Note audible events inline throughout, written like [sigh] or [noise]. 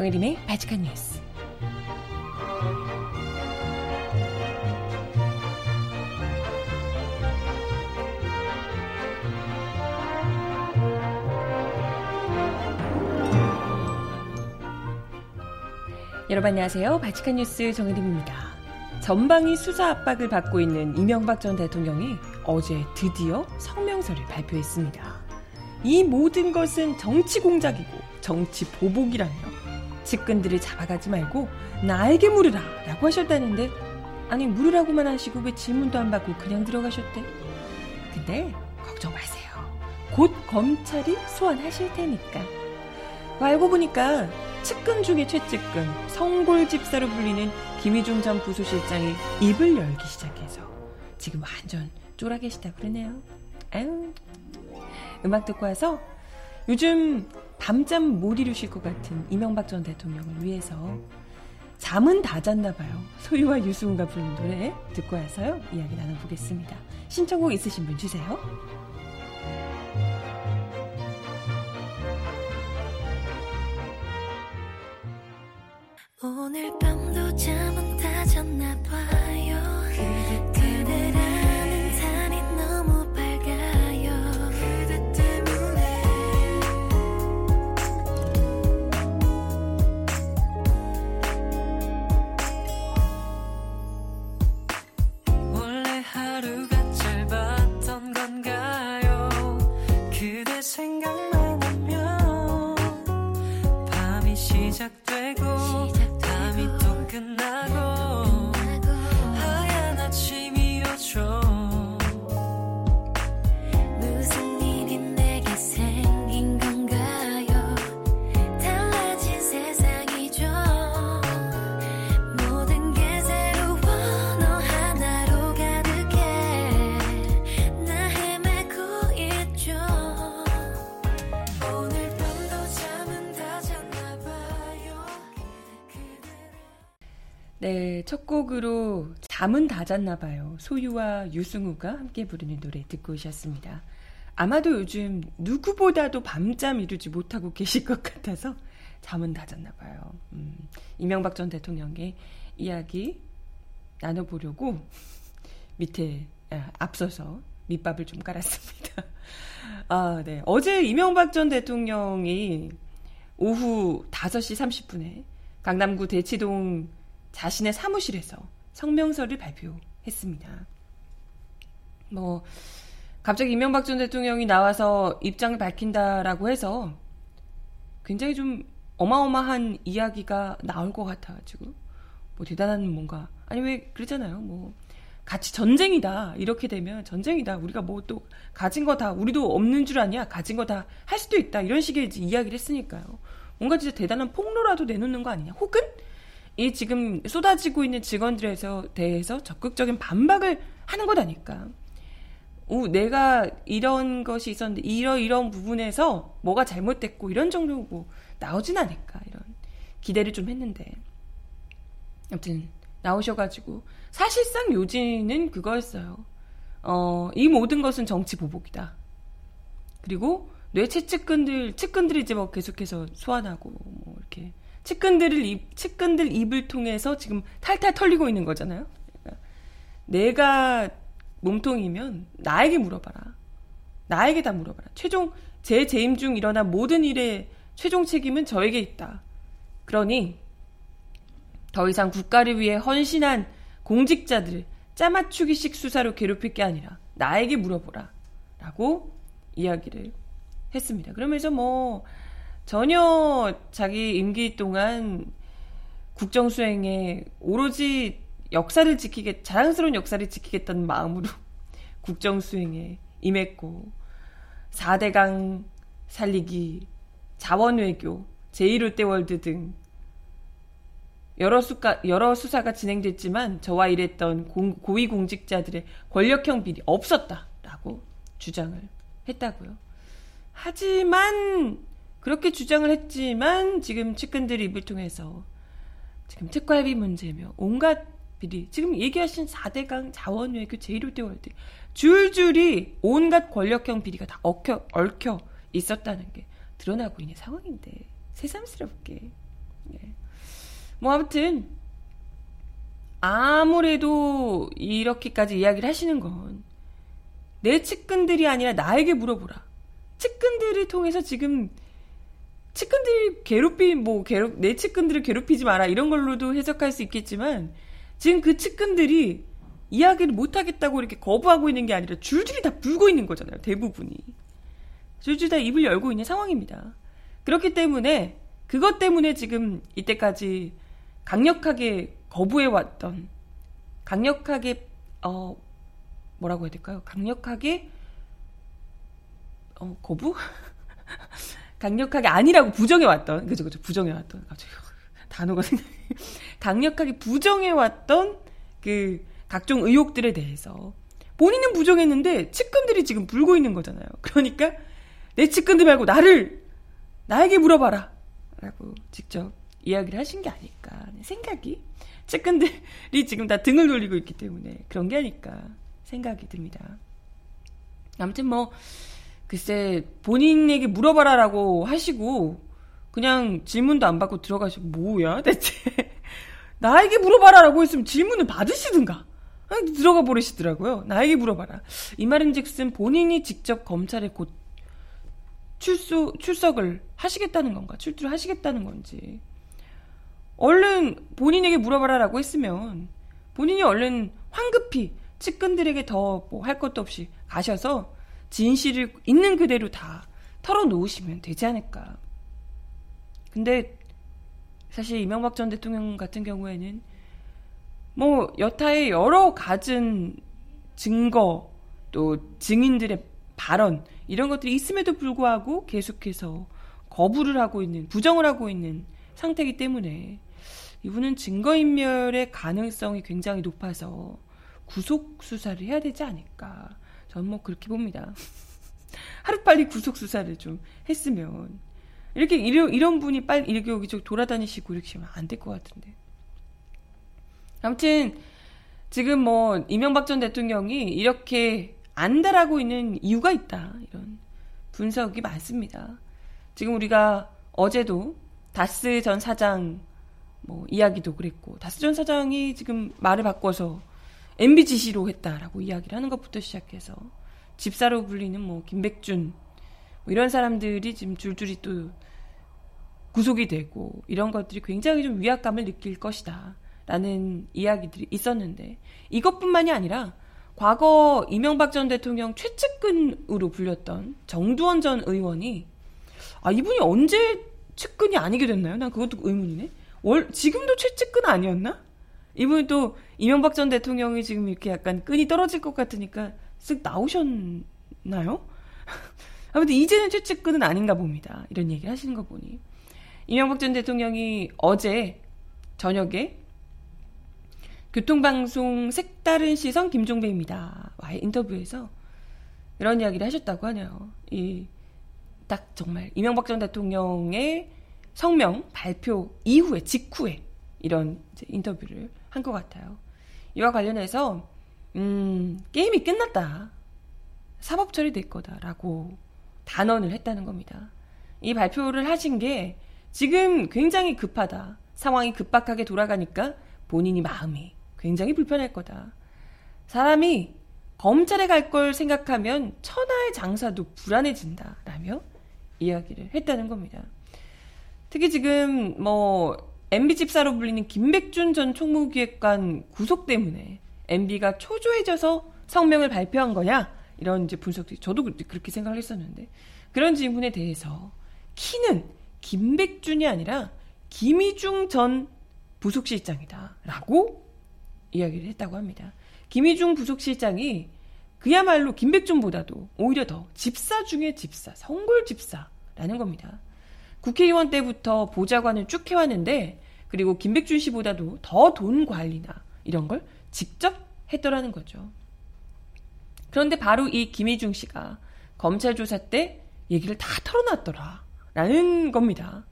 정혜림의 바칙한 뉴스. 여러분 안녕하세요. 바칙한 뉴스 정혜림입니다. 전방위 수사 압박을 받고 있는 이명박 전 대통령이 어제 드디어 성명서를 발표했습니다. 이 모든 것은 정치 공작이고 정치 보복이라며 측근들을 잡아가지 말고 나에게 물으라 라고 하셨다는데 아니 물으라고만 하시고 왜 질문도 안 받고 그냥 들어가셨대? 근데 걱정 마세요. 곧 검찰이 소환하실 테니까. 알고 보니까 측근 중에 최측근 성골 집사로 불리는 김희중 전 부소실장이 입을 열기 시작해서 지금 완전 쫄아 계시다 그러네요. 아유 음악 듣고 와서 요즘 밤잠 못 이루실 것 같은 이명박 전 대통령을 위해서 잠은 다 잤나 봐요. [laughs] 소유와 유승우가 부르는 노래 듣고 와서요. 이야기 나눠보겠습니다. 신청곡 있으신 분 주세요. 오늘 밤도 잠은 다 잤나 봐 네, 첫 곡으로 잠은 다 잤나 봐요. 소유와 유승우가 함께 부르는 노래 듣고 오셨습니다. 아마도 요즘 누구보다도 밤잠 이루지 못하고 계실 것 같아서 잠은 다 잤나 봐요. 음, 이명박 전 대통령의 이야기 나눠보려고 밑에 아, 앞서서 밑밥을 좀 깔았습니다. [laughs] 아, 네. 어제 이명박 전 대통령이 오후 5시 30분에 강남구 대치동 자신의 사무실에서 성명서를 발표했습니다. 뭐, 갑자기 이명박 전 대통령이 나와서 입장을 밝힌다라고 해서 굉장히 좀 어마어마한 이야기가 나올 것 같아가지고, 뭐 대단한 뭔가, 아니 왜 그러잖아요. 뭐, 같이 전쟁이다. 이렇게 되면 전쟁이다. 우리가 뭐 또 가진 거 다, 우리도 없는 줄 아냐? 가진 거 다 할 수도 있다. 이런 식의 이야기를 했으니까요. 뭔가 진짜 대단한 폭로라도 내놓는 거 아니냐? 혹은 이 지금 쏟아지고 있는 직원들에 대해서 적극적인 반박을 하는 것 아닐까. 오, 내가 이런 것이 있었는데 이런 이런 부분에서 뭐가 잘못됐고 이런 정도 뭐 나오진 않을까 이런 기대를 좀 했는데 아무튼 나오셔가지고 사실상 요지는 그거였어요. 어, 이 모든 것은 정치 보복이다. 그리고 뇌 채 측근들 측근들이 이제 뭐 계속해서 소환하고 측근들을 입, 측근들 입을 통해서 지금 탈탈 털리고 있는 거잖아요. 그러니까 내가 몸통이면 나에게 물어봐라. 나에게 다 물어봐라. 최종 제 재임 중 일어난 모든 일의 최종 책임은 저에게 있다. 그러니 더 이상 국가를 위해 헌신한 공직자들을 짜맞추기식 수사로 괴롭힐 게 아니라 나에게 물어보라. 라고 이야기를 했습니다. 그러면서 뭐 전혀 자기 임기 동안 국정 수행에 오로지 역사를 지키게 자랑스러운 역사를 지키겠다는 마음으로 [laughs] 국정 수행에 임했고 4대강 살리기, 자원 외교, 제1롯데 월드 등 여러, 수가, 여러 수사가 진행됐지만 저와 일했던 공, 고위 공직자들의 권력형 비리 없었다라고 주장을 했다고요. 하지만 그렇게 주장을 했지만 지금 측근들 입을 통해서 지금 특활비 문제며 온갖 비리 지금 얘기하신 4대강 자원외교 제1호대월드 줄줄이 온갖 권력형 비리가 다 얽혀, 얽혀 있었다는 게 드러나고 있는 상황인데 새삼스럽게 네. 뭐 아무튼 아무래도 이렇게까지 이야기를 하시는 건 내 측근들이 아니라 나에게 물어보라. 측근들을 통해서 지금 측근들이 괴롭히 뭐 괴롭 내 측근들을 괴롭히지 마라 이런 걸로도 해석할 수 있겠지만 지금 그 측근들이 이야기를 못 하겠다고 이렇게 거부하고 있는 게 아니라 줄줄이 다 불고 있는 거잖아요. 대부분이 줄줄 다 입을 열고 있는 상황입니다. 그렇기 때문에 그것 때문에 지금 이때까지 강력하게 거부해 왔던 강력하게 어 뭐라고 해야 될까요? 강력하게 어 거부? [laughs] 강력하게 아니라고 부정해왔던 그죠 그죠 부정해왔던 갑자기 단어가 생각 강력하게 부정해왔던 그 각종 의혹들에 대해서 본인은 부정했는데 측근들이 지금 불고 있는 거잖아요. 그러니까 내 측근들 말고 나를 나에게 물어봐라 라고 직접 이야기를 하신 게 아닐까 생각이 측근들이 지금 다 등을 돌리고 있기 때문에 그런 게 아닐까 생각이 듭니다. 아무튼 뭐 글쎄 본인에게 물어봐라라고 하시고 그냥 질문도 안 받고 들어가시고 뭐야 [laughs] 대체 나에게 물어봐라라고 했으면 질문을 받으시든가 들어가 버리시더라고요. 나에게 물어봐라. 이 말인즉슨 본인이 직접 검찰에 곧 출소 출석을 하시겠다는 건가 출두를 하시겠다는 건지 얼른 본인에게 물어봐라라고 했으면 본인이 얼른 황급히 측근들에게 더 뭐 할 것도 없이 가셔서 진실을 있는 그대로 다 털어놓으시면 되지 않을까. 근데 사실 이명박 전 대통령 같은 경우에는 뭐 여타의 여러 가진 증거 또 증인들의 발언 이런 것들이 있음에도 불구하고 계속해서 거부를 하고 있는 부정을 하고 있는 상태이기 때문에 이분은 증거인멸의 가능성이 굉장히 높아서 구속 수사를 해야 되지 않을까. 저는 뭐 그렇게 봅니다. [laughs] 하루빨리 구속 수사를 좀 했으면 이렇게 이런, 이런 분이 빨리 이렇게 여기저기 돌아다니시고 이렇게 하면 안 될 것 같은데. 아무튼 지금 뭐 이명박 전 대통령이 이렇게 안달하고 있는 이유가 있다. 이런 분석이 많습니다. 지금 우리가 어제도 다스 전 사장 뭐 이야기도 그랬고 다스 전 사장이 지금 말을 바꿔서 MB 지시로 했다라고 이야기를 하는 것부터 시작해서 집사로 불리는 뭐 김백준 뭐 이런 사람들이 지금 줄줄이 또 구속이 되고 이런 것들이 굉장히 좀 위압감을 느낄 것이다. 라는 이야기들이 있었는데 이것뿐만이 아니라 과거 이명박 전 대통령 최측근으로 불렸던 정두원 전 의원이 아 이분이 언제 측근이 아니게 됐나요? 난 그것도 의문이네. 월 지금도 최측근 아니었나? 이분이 또 이명박 전 대통령이 지금 이렇게 약간 끈이 떨어질 것 같으니까 쓱 나오셨나요? [laughs] 아무튼 이제는 최측근은 아닌가 봅니다. 이런 얘기를 하시는 거 보니. 이명박 전 대통령이 어제 저녁에 교통방송 색다른 시선 김종배입니다. 와의 인터뷰에서 이런 이야기를 하셨다고 하네요. 이, 딱 정말 이명박 전 대통령의 성명 발표 이후에, 직후에 이런 인터뷰를 한 것 같아요. 이와 관련해서, 음, 게임이 끝났다. 사법 처리될 거다라고 단언을 했다는 겁니다. 이 발표를 하신 게 지금 굉장히 급하다. 상황이 급박하게 돌아가니까 본인이 마음이 굉장히 불편할 거다. 사람이 검찰에 갈 걸 생각하면 천하의 장사도 불안해진다. 라며 이야기를 했다는 겁니다. 특히 지금 뭐 MB 집사로 불리는 김백준 전 총무기획관 구속 때문에 MB가 초조해져서 성명을 발표한 거냐? 이런 이제 분석들이 저도 그렇게 생각을 했었는데 그런 질문에 대해서 키는 김백준이 아니라 김희중 전 부속실장이다라고 이야기를 했다고 합니다. 김희중 부속실장이 그야말로 김백준보다도 오히려 더 집사 중의 집사, 성골 집사라는 겁니다. 국회의원 때부터 보좌관을 쭉 해왔는데 그리고 김백준 씨보다도 더 돈 관리나 이런 걸 직접 했더라는 거죠. 그런데 바로 이 김희중 씨가 검찰 조사 때 얘기를 다 털어놨더라. 라는 겁니다.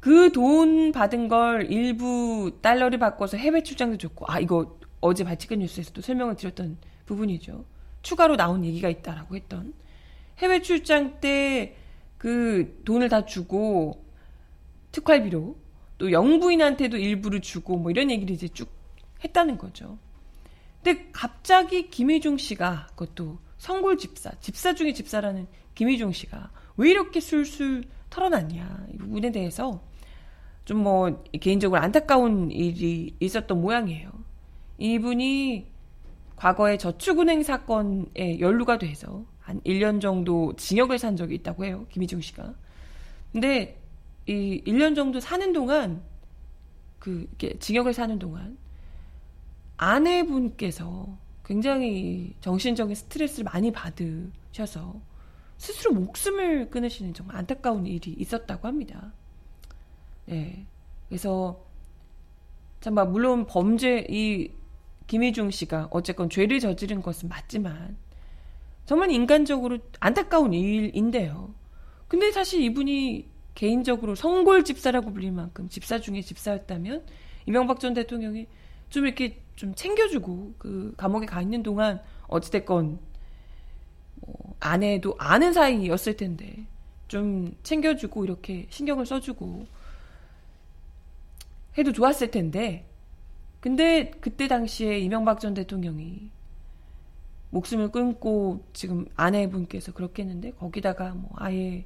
그 돈 받은 걸 일부 달러를 바꿔서 해외 출장도 줬고, 아, 이거 어제 발칙한 뉴스에서도 설명을 드렸던 부분이죠. 추가로 나온 얘기가 있다라고 했던. 해외 출장 때 그 돈을 다 주고 특활비로 또 영부인한테도 일부를 주고 뭐 이런 얘기를 이제 쭉 했다는 거죠. 근데 갑자기 김희중 씨가 그것도 성골 집사, 집사 중에 집사라는 김희중 씨가 왜 이렇게 술술 털어놨냐 이 부분에 대해서 좀 뭐 개인적으로 안타까운 일이 있었던 모양이에요. 이분이 과거에 저축은행 사건에 연루가 돼서 한 1년 정도 징역을 산 적이 있다고 해요. 김희중 씨가. 근데 이 1년 정도 사는 동안 그 이렇게 징역을 사는 동안 아내분께서 굉장히 정신적인 스트레스를 많이 받으셔서 스스로 목숨을 끊으시는 정말 안타까운 일이 있었다고 합니다. 네. 그래서 참말 물론 범죄 이 김희중 씨가 어쨌건 죄를 저지른 것은 맞지만 정말 인간적으로 안타까운 일인데요. 근데 사실 이분이 개인적으로 성골 집사라고 불릴 만큼 집사 중에 집사였다면 이명박 전 대통령이 좀 이렇게 좀 챙겨주고 그 감옥에 가 있는 동안 어찌됐건 뭐 아내도 아는 사이였을 텐데 좀 챙겨주고 이렇게 신경을 써주고 해도 좋았을 텐데 근데 그때 당시에 이명박 전 대통령이 목숨을 끊고 지금 아내분께서 그렇게 했는데 거기다가 뭐 아예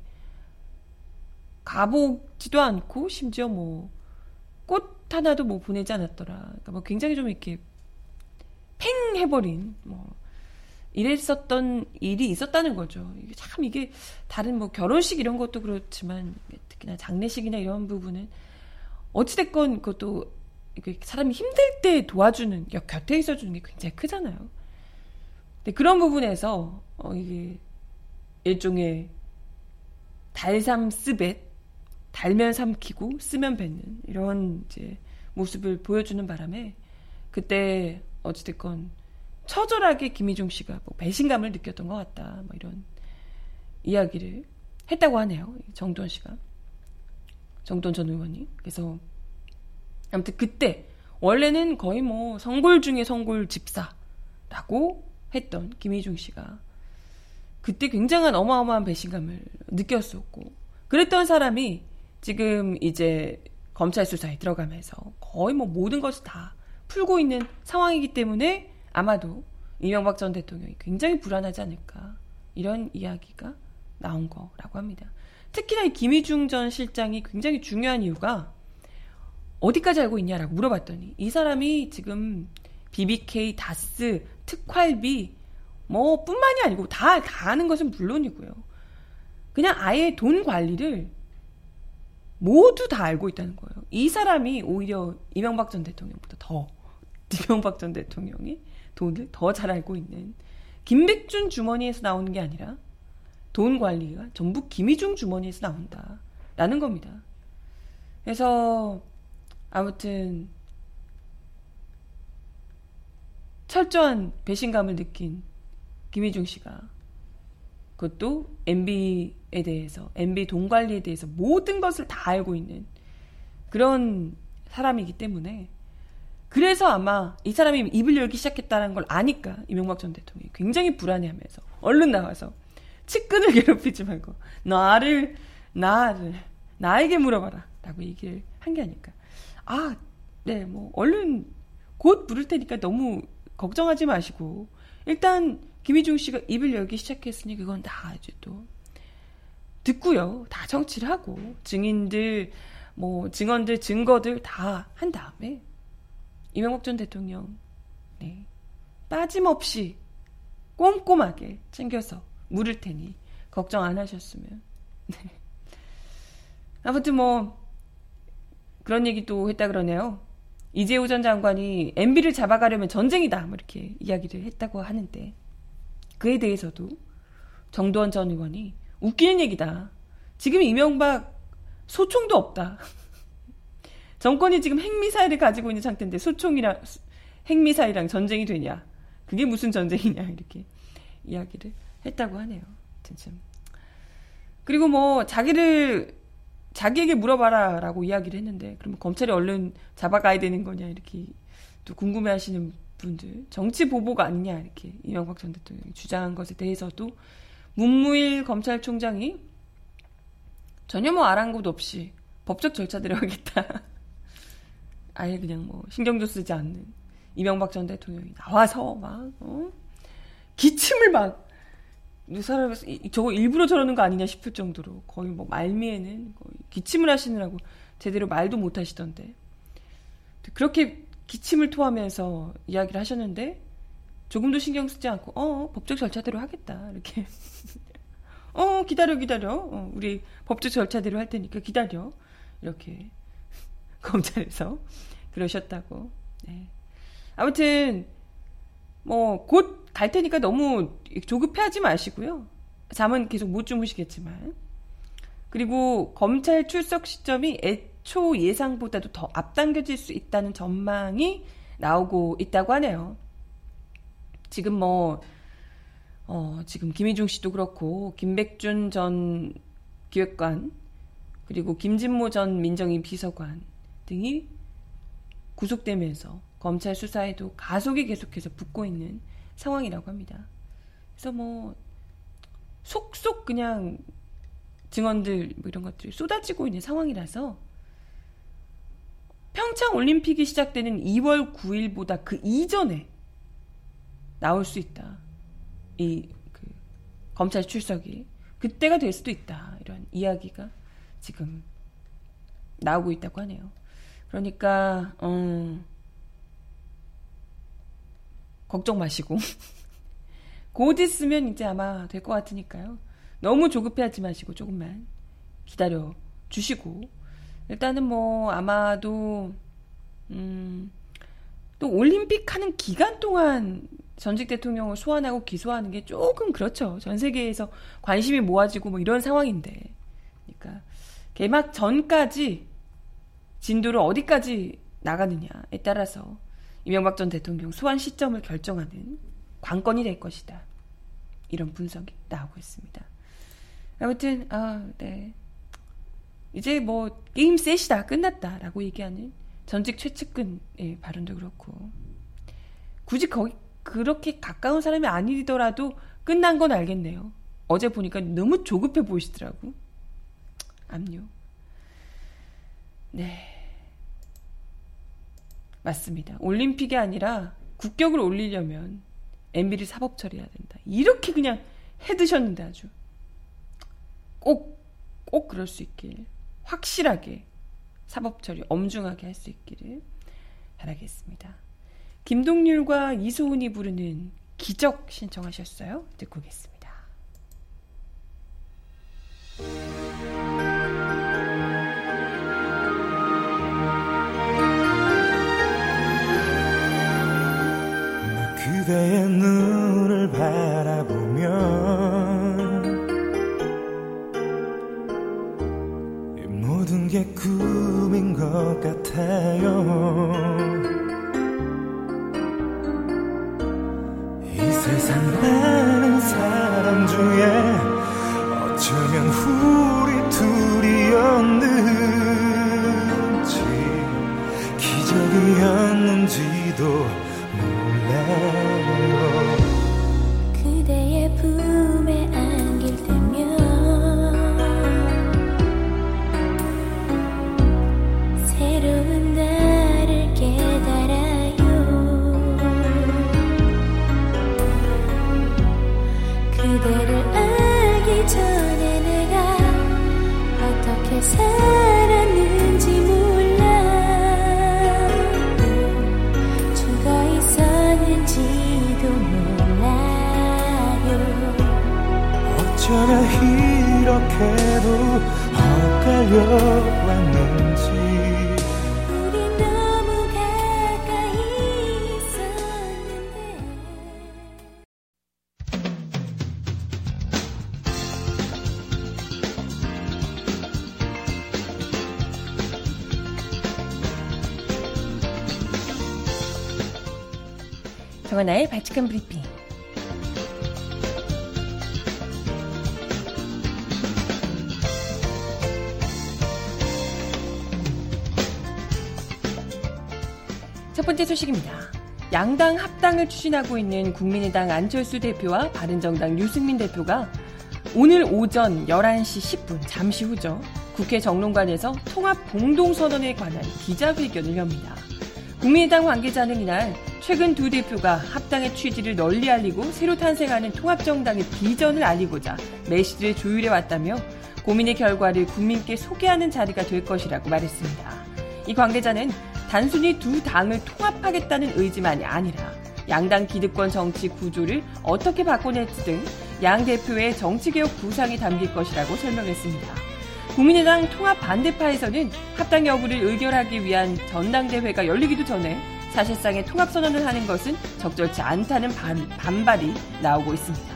가보지도 않고 심지어 뭐 꽃 하나도 뭐 보내지 않았더라. 그러니까 뭐 굉장히 좀 이렇게 팽 해버린 뭐 이랬었던 일이 있었다는 거죠. 이게 참 이게 다른 뭐 결혼식 이런 것도 그렇지만 특히나 장례식이나 이런 부분은 어찌됐건 그것도 사람이 힘들 때 도와주는 곁에 있어주는 게 굉장히 크잖아요. 근데 그런 부분에서 어 이게 일종의 달삼 스벳 달면 삼키고 쓰면 뱉는 이런 이제 모습을 보여주는 바람에 그때 어찌됐건 처절하게 김희중 씨가 뭐 배신감을 느꼈던 것 같다. 뭐 이런 이야기를 했다고 하네요. 정돈 씨가. 정돈 전 의원이. 그래서 아무튼 그때 원래는 거의 뭐 성골 중에 성골 집사라고 했던 김희중 씨가 그때 굉장한 어마어마한 배신감을 느꼈었고 그랬던 사람이 지금 이제 검찰 수사에 들어가면서 거의 뭐 모든 것을 다 풀고 있는 상황이기 때문에 아마도 이명박 전 대통령이 굉장히 불안하지 않을까 이런 이야기가 나온 거라고 합니다. 특히나 이 김희중 전 실장이 굉장히 중요한 이유가 어디까지 알고 있냐라고 물어봤더니 이 사람이 지금 BBK, 다스, 특활비 뭐 뿐만이 아니고 다, 다 아는 것은 물론이고요. 그냥 아예 돈 관리를 모두 다 알고 있다는 거예요. 이 사람이 오히려 이명박 전 대통령보다 더 [laughs] 이명박 전 대통령이 돈을 더 잘 알고 있는 김백준 주머니에서 나오는 게 아니라 돈 관리가 전부 김희중 주머니에서 나온다라는 겁니다. 그래서 아무튼 철저한 배신감을 느낀 김희중 씨가 그것도 MB에 대해서 MB 돈 관리에 대해서 모든 것을 다 알고 있는 그런 사람이기 때문에 그래서 아마 이 사람이 입을 열기 시작했다는 걸 아니까 이명박 전 대통령이 굉장히 불안해하면서 얼른 나와서 측근을 [laughs] 괴롭히지 말고 나를 나를 나에게 물어봐라 라고 얘기를 한 게 아닐까. 아, 네, 뭐, 얼른 곧 부를 테니까 너무 걱정하지 마시고, 일단, 김희중 씨가 입을 열기 시작했으니 그건 다 이제 또, 듣고요. 다 정치를 하고, 증인들, 뭐, 증언들, 증거들 다 한 다음에, 이명박 전 대통령, 네, 빠짐없이 꼼꼼하게 챙겨서 물을 테니, 걱정 안 하셨으면, [laughs] 네. 아무튼 뭐, 그런 얘기도 했다 그러네요. 이재호 전 장관이 MB를 잡아가려면 전쟁이다. 뭐 이렇게 이야기를 했다고 하는데 그에 대해서도 정도원 전 의원이 웃기는 얘기다. 지금 이명박 소총도 없다. [laughs] 정권이 지금 핵미사일을 가지고 있는 상태인데 소총이랑 핵미사일이랑 전쟁이 되냐? 그게 무슨 전쟁이냐? [laughs] 이렇게 이야기를 했다고 하네요. 참. 그리고 뭐 자기를 자기에게 물어봐라라고 이야기를 했는데 그러면 검찰이 얼른 잡아가야 되는 거냐 이렇게 또 궁금해하시는 분들 정치 보복 아니냐 이렇게 이명박 전 대통령이 주장한 것에 대해서도 문무일 검찰총장이 전혀 뭐 아랑곳 없이 법적 절차대로 [laughs] 하겠다 아예 그냥 뭐 신경도 쓰지 않는 이명박 전 대통령이 나와서 막 어? 기침을 막 사람 저거 일부러 저러는 거 아니냐 싶을 정도로 거의 뭐 말미에는 거의 기침을 하시느라고 제대로 말도 못 하시던데 그렇게 기침을 토하면서 이야기를 하셨는데 조금도 신경 쓰지 않고 어 법적 절차대로 하겠다. 이렇게. [laughs] 어 기다려 기다려. 어, 우리 법적 절차대로 할 테니까 기다려. 이렇게 [laughs] 검찰에서 [laughs] 그러셨다고. 네. 아무튼 뭐 곧 갈 테니까 너무 조급해하지 마시고요. 잠은 계속 못 주무시겠지만. 그리고 검찰 출석 시점이 애 초 예상보다도 더 앞당겨질 수 있다는 전망이 나오고 있다고 하네요. 지금 뭐, 어, 지금 김희중 씨도 그렇고, 김백준 전 기획관, 그리고 김진모 전 민정인 비서관 등이 구속되면서 검찰 수사에도 가속이 계속해서 붙고 있는 상황이라고 합니다. 그래서 뭐, 속속 그냥 증언들, 뭐 이런 것들이 쏟아지고 있는 상황이라서, 평창 올림픽이 시작되는 2월 9일보다 그 이전에 나올 수 있다. 이 그, 검찰 출석이 그때가 될 수도 있다. 이런 이야기가 지금 나오고 있다고 하네요. 그러니까 어, 걱정 마시고 [laughs] 곧 있으면 이제 아마 될 것 같으니까요. 너무 조급해하지 마시고 조금만 기다려 주시고 일단은 뭐 아마도 음, 또 올림픽 하는 기간 동안 전직 대통령을 소환하고 기소하는 게 조금 그렇죠. 전 세계에서 관심이 모아지고 뭐 이런 상황인데. 그러니까 개막 전까지 진도를 어디까지 나가느냐에 따라서 이명박 전 대통령 소환 시점을 결정하는 관건이 될 것이다. 이런 분석이 나오고 있습니다. 아무튼 아, 네. 이제 뭐 게임 셋이다 끝났다라고 얘기하는 전직 최측근의 발언도 그렇고 굳이 거기 그렇게 가까운 사람이 아니더라도 끝난 건 알겠네요. 어제 보니까 너무 조급해 보이시더라고. 압류. 네. 맞습니다. 올림픽이 아니라 국격을 올리려면 MB를 사법 처리해야 된다. 이렇게 그냥 해드셨는데 아주. 꼭, 꼭 그럴 수 있길. 확실하게 사법 처리 엄중하게 할 수 있기를 바라겠습니다. 김동률과 이소은이 부르는 기적 신청하셨어요. 듣고 오겠습니다. 그대의 눈을 바라보 같아요. 세상 많은 사람 중에 어쩌면 우 정하나의 발칙한 브리핑. 첫 번째 소식입니다. 양당 합당을 추진하고 있는 국민의당 안철수 대표와 바른정당 유승민 대표가 오늘 오전 11시 10분 잠시 후죠. 국회 정론관에서 통합 공동선언에 관한 기자회견을 엽니다. 국민의당 관계자는 이날 최근 두 대표가 합당의 취지를 널리 알리고 새로 탄생하는 통합정당의 비전을 알리고자 메시지를 조율해 왔다며 고민의 결과를 국민께 소개하는 자리가 될 것이라고 말했습니다. 이 관계자는 단순히 두 당을 통합하겠다는 의지만이 아니라 양당 기득권 정치 구조를 어떻게 바꿔낼지 등 양 대표의 정치개혁 구상이 담길 것이라고 설명했습니다. 국민의당 통합 반대파에서는 합당 여부를 의결하기 위한 전당대회가 열리기도 전에 사실상의 통합선언을 하는 것은 적절치 않다는 반, 반발이 나오고 있습니다.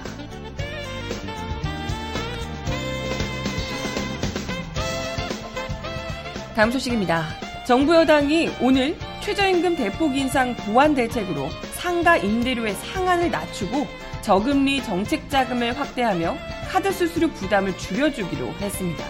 다음 소식입니다. 정부 여당이 오늘 최저임금 대폭 인상 보완 대책으로 상가 임대료의 상한을 낮추고 저금리 정책 자금을 확대하며 카드 수수료 부담을 줄여주기로 했습니다.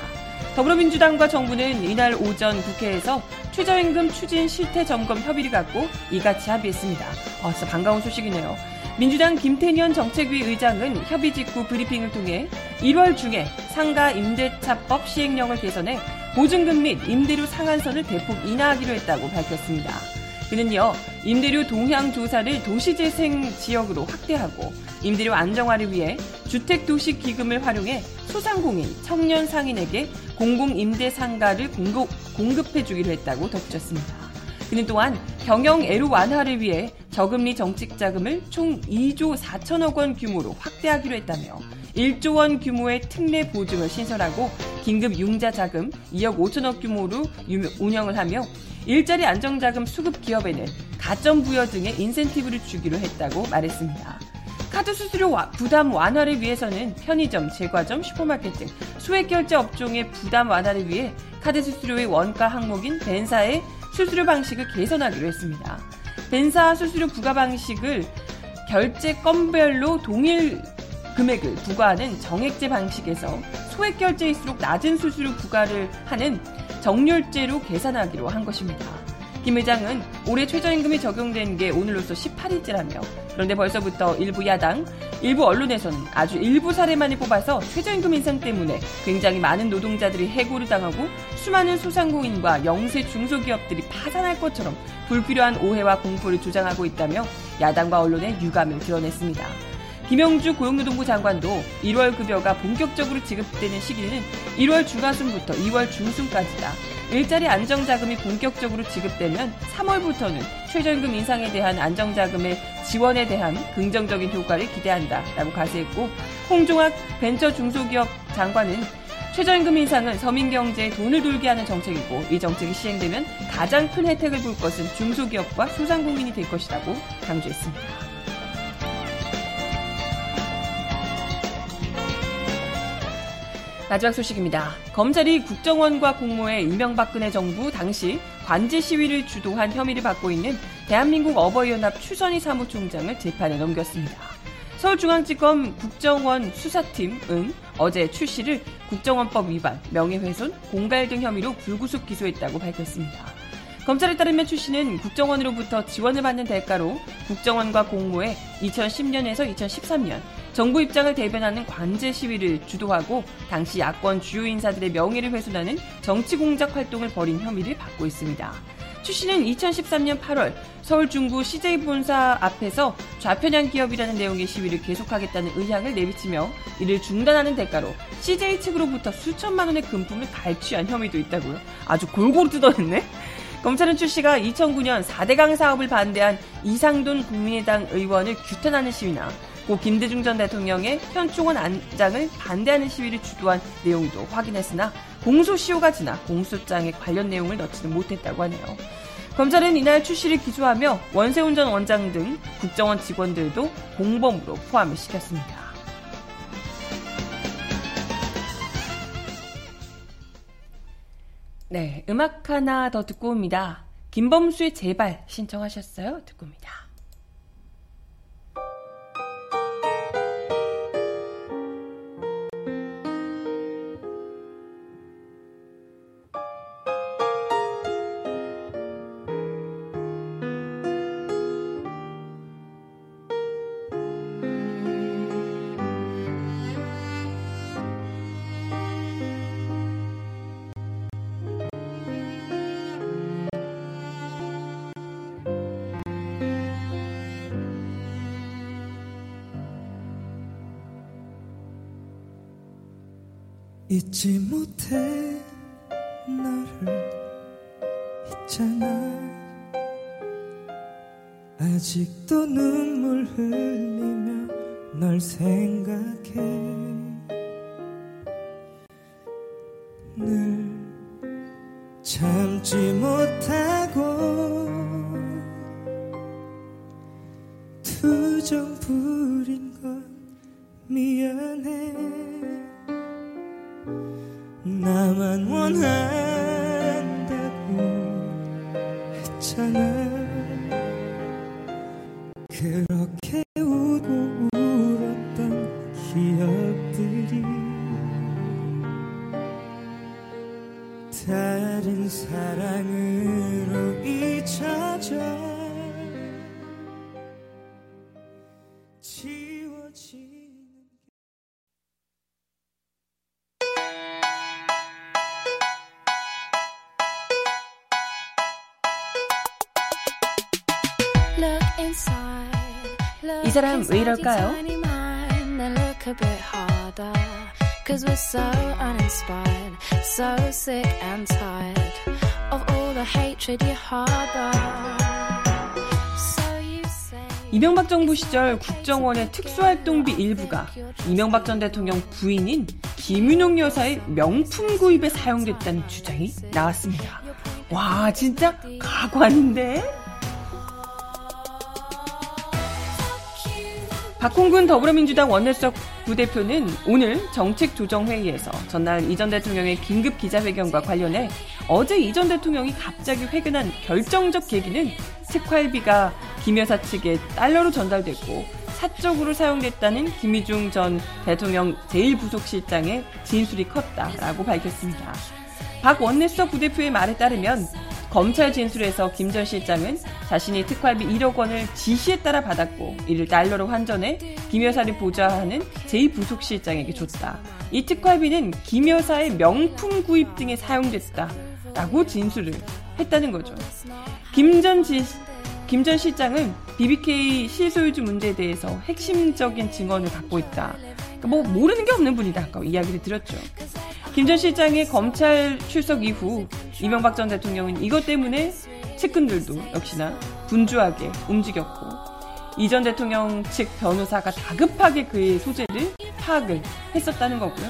더불어민주당과 정부는 이날 오전 국회에서 최저임금 추진 실태 점검 협의를 갖고 이같이 합의했습니다. 어, 진짜 반가운 소식이네요. 민주당 김태년 정책위 의장은 협의 직후 브리핑을 통해 1월 중에 상가 임대차법 시행령을 개선해 보증금 및 임대료 상한선을 대폭 인하하기로 했다고 밝혔습니다. 그는요, 임대료 동향 조사를 도시재생 지역으로 확대하고 임대료 안정화를 위해 주택도시기금을 활용해 소상공인, 청년 상인에게 공공임대 상가를 공급, 공급해주기로 했다고 덧붙였습니다. 그는 또한 경영 애로 완화를 위해 저금리 정책 자금을 총 2조 4천억 원 규모로 확대하기로 했다며 1조 원 규모의 특례 보증을 신설하고 긴급 융자 자금 2억 5천억 규모로 운영을 하며 일자리 안정자금 수급 기업에는 가점 부여 등의 인센티브를 주기로 했다고 말했습니다. 카드 수수료 부담 완화를 위해서는 편의점, 제과점, 슈퍼마켓 등 소액 결제 업종의 부담 완화를 위해 카드 수수료의 원가 항목인 벤사의 수수료 방식을 개선하기로 했습니다. 벤사 수수료 부과 방식을 결제 건별로 동일 금액을 부과하는 정액제 방식에서 소액 결제일수록 낮은 수수료 부과를 하는 정률제로 계산하기로 한 것입니다. 김 회장은 올해 최저임금이 적용된 게 오늘로서 18일째라며 그런데 벌써부터 일부 야당, 일부 언론에서는 아주 일부 사례만을 뽑아서 최저임금 인상 때문에 굉장히 많은 노동자들이 해고를 당하고 수많은 소상공인과 영세 중소기업들이 파산할 것처럼 불필요한 오해와 공포를 조장하고 있다며 야당과 언론의 유감을 드러냈습니다. 김영주 고용노동부 장관도 1월 급여가 본격적으로 지급되는 시기는 1월 중하순부터 2월 중순까지다. 일자리 안정자금이 본격적으로 지급되면 3월부터는 최저임금 인상에 대한 안정자금의 지원에 대한 긍정적인 효과를 기대한다 라고 가세했고 홍종학 벤처 중소기업 장관은 최저임금 인상은 서민경제에 돈을 돌게 하는 정책이고 이 정책이 시행되면 가장 큰 혜택을 볼 것은 중소기업과 소상공인이 될 것이라고 강조했습니다. 마지막 소식입니다. 검찰이 국정원과 공모해 이명박근혜 정부 당시 관제 시위를 주도한 혐의를 받고 있는 대한민국 어버이연합 추선희 사무총장을 재판에 넘겼습니다. 서울중앙지검 국정원 수사팀은 어제 추 씨를 국정원법 위반, 명예훼손, 공갈 등 혐의로 불구속 기소했다고 밝혔습니다. 검찰에 따르면 추 씨는 국정원으로부터 지원을 받는 대가로 국정원과 공모해 2010년에서 2013년 정부 입장을 대변하는 관제 시위를 주도하고 당시 야권 주요 인사들의 명예를 훼손하는 정치 공작 활동을 벌인 혐의를 받고 있습니다. 추 씨는 2013년 8월 서울 중구 CJ 본사 앞에서 좌편향 기업이라는 내용의 시위를 계속하겠다는 의향을 내비치며 이를 중단하는 대가로 CJ 측으로부터 수천만 원의 금품을 갈취한 혐의도 있다고요. 아주 골고루 뜯어냈네. 검찰은 추 씨가 2009년 4대강 사업을 반대한 이상돈 국민의당 의원을 규탄하는 시위나 고 김대중 전 대통령의 현충원 안장을 반대하는 시위를 주도한 내용도 확인했으나 공소시효가 지나 공소장에 관련 내용을 넣지는 못했다고 하네요. 검찰은 이날 추 씨를 기소하며 원세훈 전 원장 등 국정원 직원들도 공범으로 포함을 시켰습니다. 네, 음악 하나 더 듣고 옵니다. 김범수의 제발 신청하셨어요? 듣고 옵니다. 잊지 못해 너를 있잖아. 아직도 눈물 흘리며 널 생각 다른 사랑으로 잊혀져 지워지는 Look inside. Look 이 사람 왜 이럴까요? Cause we're so uninspired, so sick and tired of all the hatred you harbor. So you say. 이명박 정부 시절 국정원의 특수활동비 일부가 이명박 전 대통령 부인인 김윤옥 여사의 명품 구입에 사용됐다는 주장이 나왔습니다. 와, 진짜 가관인데? 박홍근 더불어민주당 원내수석 부대표는 오늘 정책조정회의에서 전날 이 전 대통령의 긴급 기자회견과 관련해 어제 이 전 대통령이 갑자기 회견한 결정적 계기는 특활비가 김 여사 측에 달러로 전달됐고 사적으로 사용됐다는 김희중 전 대통령 제1부속실장의 진술이 컸다라고 밝혔습니다. 박 원내수석 부대표의 말에 따르면 검찰 진술에서 김전 실장은 자신이 특활비 1억 원을 지시에 따라 받았고 이를 달러로 환전해 김 여사를 보좌하는 제2부속실장에게 줬다. 이 특활비는 김 여사의 명품 구입 등에 사용됐다 라고 진술을 했다는 거죠. 김전 김전 실장은 BBK 실소유주 문제에 대해서 핵심적인 증언을 갖고 있다. 그러니까 뭐 모르는 게 없는 분이다. 아까 이야기를 드렸죠. 김 전 실장의 검찰 출석 이후 이명박 전 대통령은 이것 때문에 측근들도 역시나 분주하게 움직였고 이 전 대통령 측 변호사가 다급하게 그의 소재를 파악을 했었다는 거고요.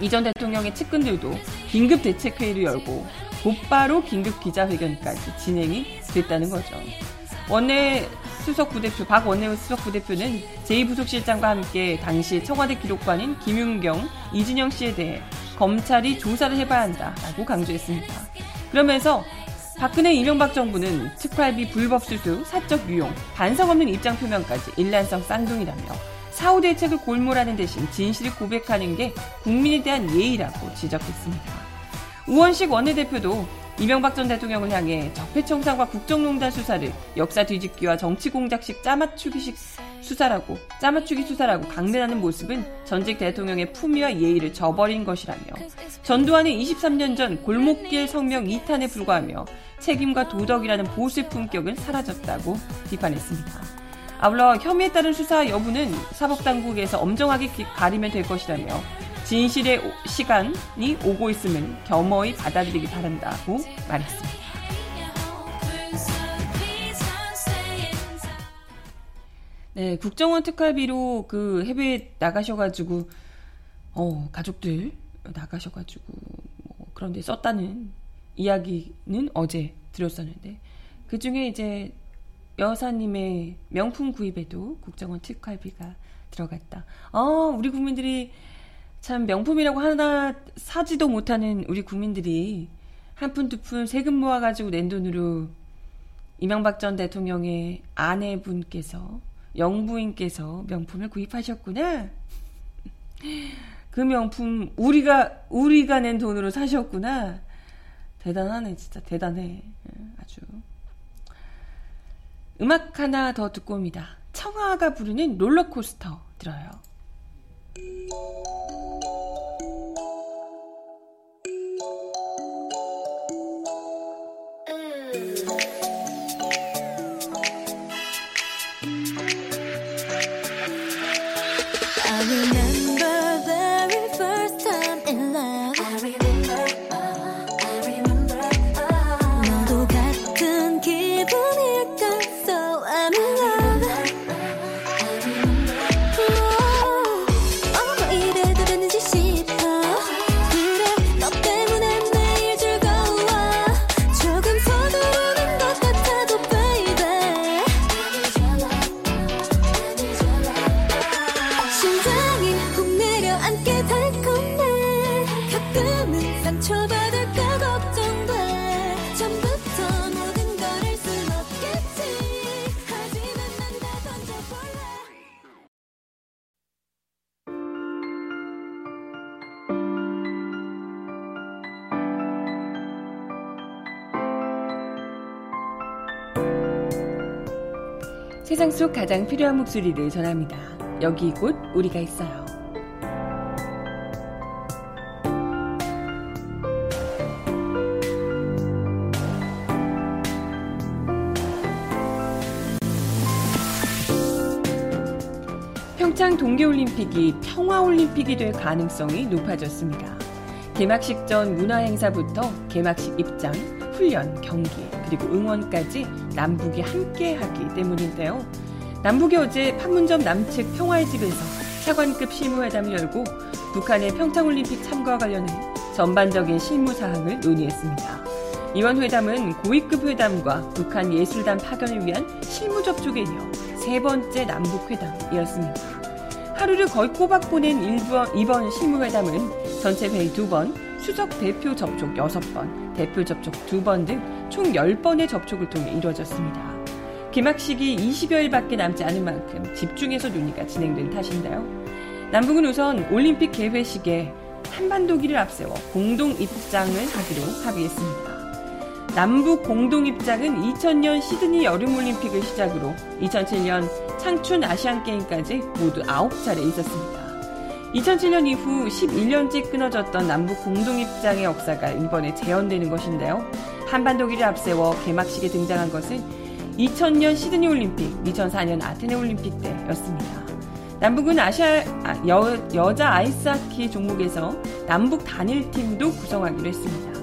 이 전 대통령의 측근들도 긴급 대책회의를 열고 곧바로 긴급 기자회견까지 진행이 됐다는 거죠. 원내 수석 부대표 박 원내 수석 부대표는 제2부속실장과 함께 당시 청와대 기록관인 김윤경, 이진영 씨에 대해 검찰이 조사를 해봐야 한다라고 강조했습니다. 그러면서 박근혜 이명박 정부는 특활비 불법 수수, 사적 유용, 반성 없는 입장 표명까지 일란성 쌍둥이라며 사후 대책을 골몰하는 대신 진실을 고백하는 게 국민에 대한 예의라고 지적했습니다. 우원식 원내대표도 이명박 전 대통령을 향해 적폐청산과 국정농단 수사를 역사 뒤집기와 정치 공작식 짜맞추기식 수사라고 짜맞추기 수사라고 강변하는 모습은 전직 대통령의 품위와 예의를 저버린 것이라며 전두환의 23년 전 골목길 성명 2탄에 불과하며 책임과 도덕이라는 보수의 품격은 사라졌다고 비판했습니다. 아울러 혐의에 따른 수사 여부는 사법당국에서 엄정하게 가리면 될 것이라며 진실의 오- 시간이 오고 있음을 겸허히 받아들이기 바란다고 말했습니다. 네, 국정원 특활비로 그 해외 나가셔가지고 어 가족들 나가셔가지고 뭐 그런 데 썼다는 이야기는 어제 들었었는데 그 중에 이제 여사님의 명품 구입에도 국정원 특활비가 들어갔다. 어, 우리 국민들이 참 명품이라고 하나 사지도 못하는 우리 국민들이 한 푼 두 푼 세금 모아가지고 낸 돈으로 이명박 전 대통령의 아내분께서 영부인께서 명품을 구입하셨구나. 그 명품 우리가 우리가 낸 돈으로 사셨구나. 대단하네 진짜 대단해 예, 아주. 음악 하나 더 듣고 옵니다. 청아가 부르는 롤러코스터 들어요. 가장 필요한 목소리를 전합니다. 여기 곧 우리가 있어요. 평창 동계올림픽이 평화올림픽이 될 가능성이 높아졌습니다. 개막식 전 문화행사부터 개막식 입장, 훈련, 경기, 그리고 응원까지 남북이 함께 하기 때문인데요. 남북이 어제 판문점 남측 평화의 집에서 차관급 실무회담을 열고 북한의 평창올림픽 참가와 관련해 전반적인 실무 사항을 논의했습니다. 이번 회담은 고위급 회담과 북한 예술단 파견을 위한 실무 접촉에 이어 세 번째 남북 회담이었습니다. 하루를 거의 꼬박 보낸 1번, 이번 실무회담은 전체 회의 2번, 수석 대표 접촉 6번, 대표 접촉 2번 등총 10번의 접촉을 통해 이루어졌습니다. 개막식이 20여일밖에 남지 않은 만큼 집중해서 논의가 진행된 탓인데요. 남북은 우선 올림픽 개회식에 한반도기를 앞세워 공동 입장을 하기로 합의했습니다. 남북 공동 입장은 2000년 시드니 여름올림픽을 시작으로 2007년 창춘 아시안게임까지 모두 9차례 있었습니다. 2007년 이후 11년째 끊어졌던 남북 공동 입장의 역사가 이번에 재현되는 것인데요. 한반도기를 앞세워 개막식에 등장한 것은 2000년 시드니 올림픽, 2004년 아테네 올림픽 때였습니다. 남북은 아시아 아, 여, 여자 아이스하키 종목에서 남북 단일팀도 구성하기로 했습니다.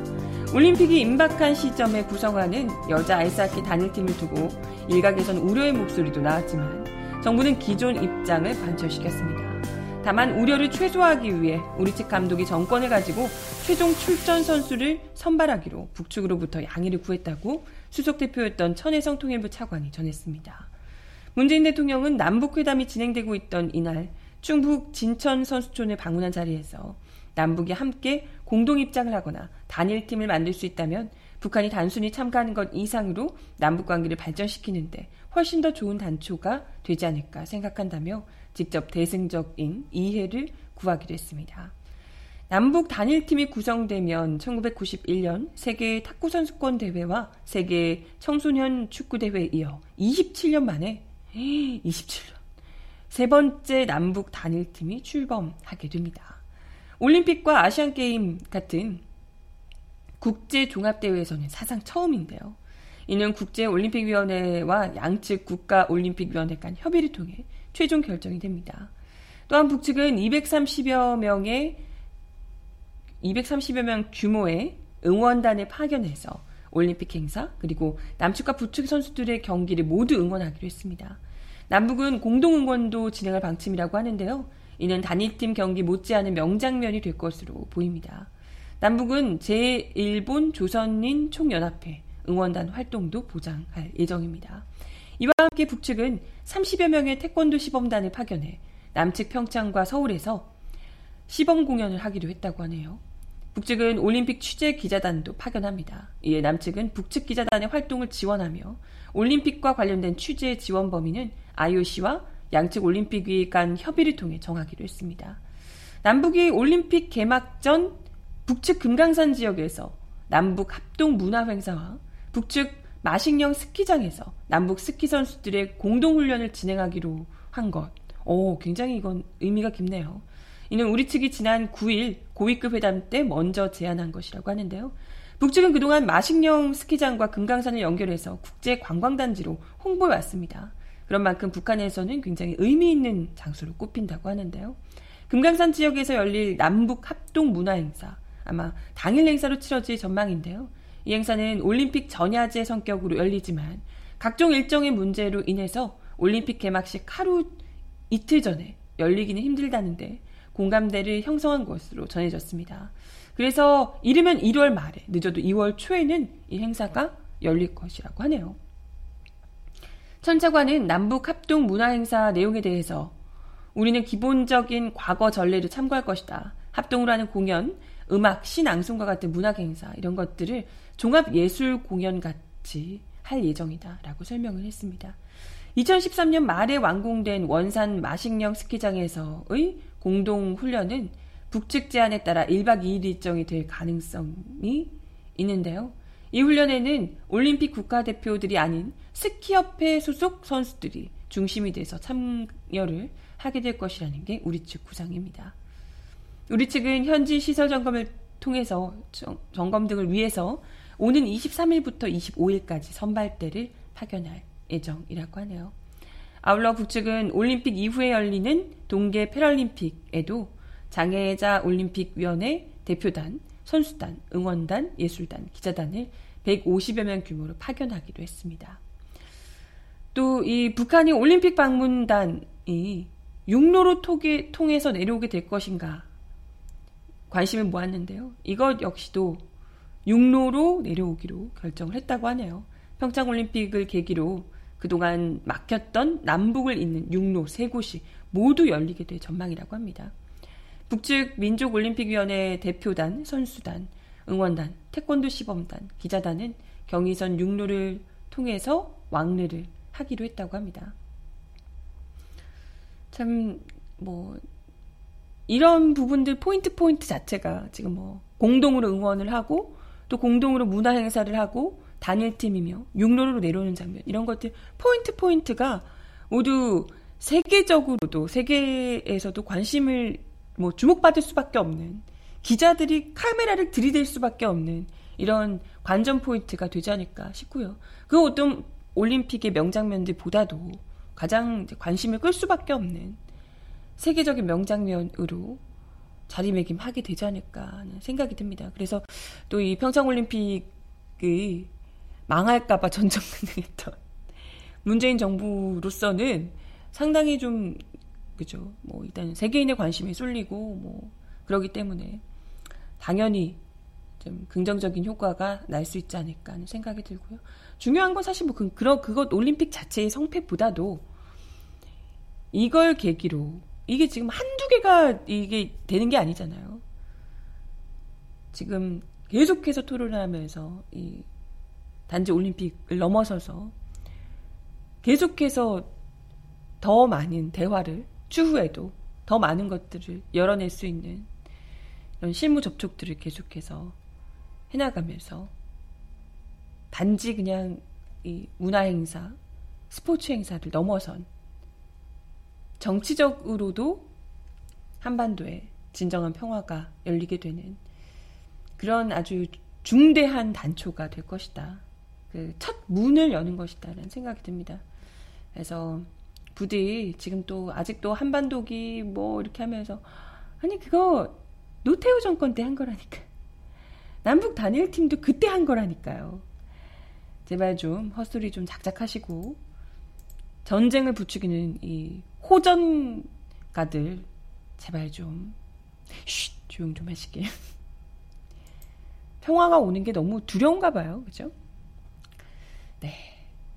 올림픽이 임박한 시점에 구성하는 여자 아이스하키 단일팀을 두고 일각에선 우려의 목소리도 나왔지만 정부는 기존 입장을 관철시켰습니다. 다만 우려를 최소화하기 위해 우리 측 감독이 정권을 가지고 최종 출전 선수를 선발하기로 북측으로부터 양해를 구했다고 수석 대표였던 천혜성 통일부 차관이 전했습니다. 문재인 대통령은 남북회담이 진행되고 있던 이날 충북 진천 선수촌을 방문한 자리에서 남북이 함께 공동 입장을 하거나 단일팀을 만들 수 있다면 북한이 단순히 참가하는 것 이상으로 남북 관계를 발전시키는데 훨씬 더 좋은 단초가 되지 않을까 생각한다며 직접 대승적인 이해를 구하기도 했습니다. 남북 단일팀이 구성되면 1991년 세계 탁구 선수권 대회와 세계 청소년 축구 대회에 이어 27년 만에 27년 세 번째 남북 단일팀이 출범하게 됩니다. 올림픽과 아시안 게임 같은 국제 종합 대회에서는 사상 처음인데요. 이는 국제 올림픽 위원회와 양측 국가 올림픽 위원회 간 협의를 통해 최종 결정이 됩니다. 또한 북측은 230여 명의 230여 명 규모의 응원단을 파견해서 올림픽 행사 그리고 남측과 북측 선수들의 경기를 모두 응원하기로 했습니다. 남북은 공동 응원도 진행할 방침이라고 하는데요. 이는 단일팀 경기 못지않은 명장면이 될 것으로 보입니다. 남북은 제1본 조선인 총연합회 응원단 활동도 보장할 예정입니다. 이와 함께 북측은 30여 명의 태권도 시범단을 파견해 남측 평창과 서울에서 시범 공연을 하기로 했다고 하네요. 북측은 올림픽 취재 기자단도 파견합니다. 이에 남측은 북측 기자단의 활동을 지원하며 올림픽과 관련된 취재 지원 범위는 IOC와 양측 올림픽위 간 협의를 통해 정하기로 했습니다. 남북이 올림픽 개막 전 북측 금강산 지역에서 남북 합동 문화 행사와 북측 마식령 스키장에서 남북 스키 선수들의 공동 훈련을 진행하기로 한 것. 오, 굉장히 이건 의미가 깊네요. 이는 우리 측이 지난 9일 고위급 회담 때 먼저 제안한 것이라고 하는데요. 북측은 그동안 마식령 스키장과 금강산을 연결해서 국제 관광단지로 홍보해 왔습니다. 그런 만큼 북한에서는 굉장히 의미 있는 장소로 꼽힌다고 하는데요. 금강산 지역에서 열릴 남북 합동 문화 행사, 아마 당일 행사로 치러질 전망인데요. 이 행사는 올림픽 전야제 성격으로 열리지만 각종 일정의 문제로 인해서 올림픽 개막식 하루 이틀 전에 열리기는 힘들다는데 공감대를 형성한 것으로 전해졌습니다. 그래서 이르면 1월 말에 늦어도 2월 초에는 이 행사가 열릴 것이라고 하네요. 천차관은 남북 합동 문화 행사 내용에 대해서 우리는 기본적인 과거 전례를 참고할 것이다. 합동으로 하는 공연, 음악, 신앙송과 같은 문학 행사 이런 것들을 종합 예술 공연 같이 할 예정이다. 라고 설명을 했습니다. 2013년 말에 완공된 원산 마식령 스키장에서의 공동 훈련은 북측 제안에 따라 1박 2일 일정이 될 가능성이 있는데요. 이 훈련에는 올림픽 국가대표들이 아닌 스키협회 소속 선수들이 중심이 돼서 참여를 하게 될 것이라는 게 우리 측 구상입니다. 우리 측은 현지 시설 점검을 통해서 점검 등을 위해서 오는 23일부터 25일까지 선발대를 파견할 예정이라고 하네요. 아울러 북측은 올림픽 이후에 열리는 동계 패럴림픽에도 장애자 올림픽위원회 대표단, 선수단, 응원단, 예술단, 기자단을 150여 명 규모로 파견하기도 했습니다. 또 이 북한이 올림픽 방문단이 육로로 통해, 통해서 내려오게 될 것인가 관심을 모았는데요. 이것 역시도 육로로 내려오기로 결정을 했다고 하네요. 평창올림픽을 계기로 그동안 막혔던 남북을 잇는 육로 세 곳이 모두 열리게 될 전망이라고 합니다. 북측 민족올림픽위원회 대표단, 선수단, 응원단, 태권도 시범단, 기자단은 경의선 육로를 통해서 왕래를 하기로 했다고 합니다. 참, 뭐, 이런 부분들 포인트 포인트 자체가 지금 뭐, 공동으로 응원을 하고, 또 공동으로 문화 행사를 하고, 단일 팀이며, 육로로 내려오는 장면, 이런 것들, 포인트 포인트가 모두 세계적으로도, 세계에서도 관심을 뭐 주목받을 수밖에 없는 기자들이 카메라를 들이댈 수밖에 없는 이런 관전 포인트가 되지 않을까 싶고요. 그 어떤 올림픽의 명장면들보다도 가장 관심을 끌 수밖에 없는 세계적인 명장면으로 자리매김하게 되지 않을까 하는 생각이 듭니다. 그래서 또 이 평창올림픽이 망할까봐 전전긍긍했던 문재인 정부로서는 상당히 좀 그죠. 뭐 일단 세계인의 관심이 쏠리고 뭐 그러기 때문에 당연히 좀 긍정적인 효과가 날 수 있지 않을까 하는 생각이 들고요. 중요한 건 사실 뭐 그, 그런 그것 올림픽 자체의 성패보다도 이걸 계기로 이게 지금 한두 개가 이게 되는 게 아니잖아요. 지금 계속해서 토론을 하면서 이 단지 올림픽을 넘어서서 계속해서 더 많은 대화를 추후에도 더 많은 것들을 열어낼 수 있는 이런 실무 접촉들을 계속해서 해나가면서 단지 그냥 이 문화 행사, 스포츠 행사를 넘어선 정치적으로도 한반도에 진정한 평화가 열리게 되는 그런 아주 중대한 단초가 될 것이다. 그 첫 문을 여는 것이다라는 생각이 듭니다. 그래서 부디 지금 또 아직도 한반도기 뭐 이렇게 하면서 아니 그거 노태우 정권 때 한 거라니까. 남북 단일팀도 그때 한 거라니까요. 제발 좀 헛소리 좀 작작하시고 전쟁을 부추기는 이 호전가들 제발 좀 쉿, 조용 좀 하시게. 평화가 오는 게 너무 두려운가 봐요. 그죠? 네.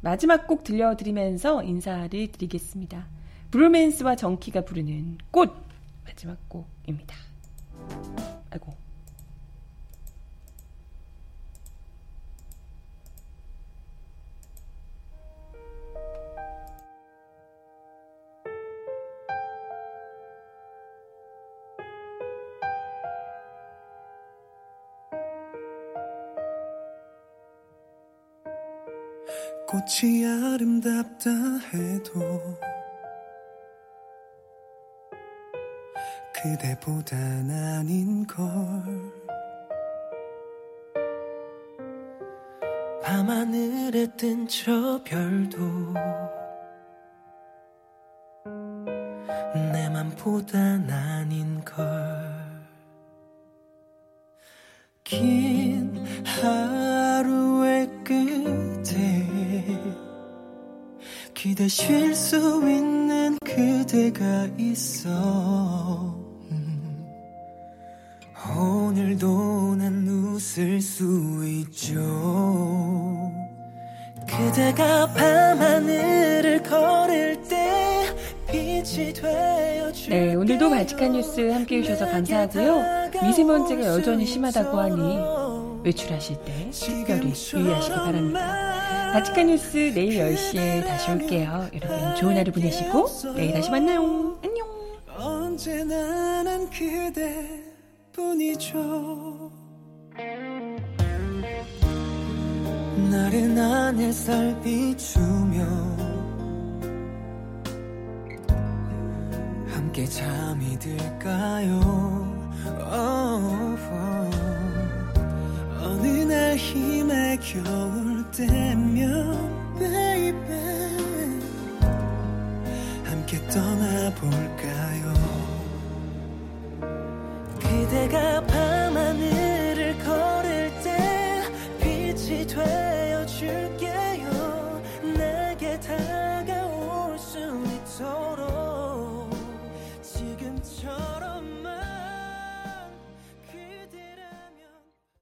마지막 곡 들려드리면서 인사를 드리겠습니다. 브루맨스와 정키가 부르는 꽃 마지막 곡입니다. 아이고. 꽃이 아름답다 해도 그대보단 아닌 걸. 밤하늘에 뜬 저 별도 내 맘보단 아닌 걸긴 하루 기대 쉴 수 있는 그대가 있어 음. 오늘도 난 웃을 수 있죠 그대가 밤하늘을 걸을 때 빛이 되어 네, 오늘도 바칙한 뉴스 함께 해 주셔서 감사하고요. 미세먼지가 여전히 심하다고 하니 외출하실 때 특별히 유의하시기 바랍니다. 바티칸 뉴스 내일 10시에 다시 올게요. 여러분 좋은 하루 보내시고 내일 다시 만나요. 안녕. 언제나 난 그대뿐이죠. 나른한 햇살 비추며 함께 잠이 들까요? Oh, oh. 어느 날 힘에 겨울 때면 baby. 함께 떠나볼까요? 그대가 밤하늘을 걸을 때 빛이 돼.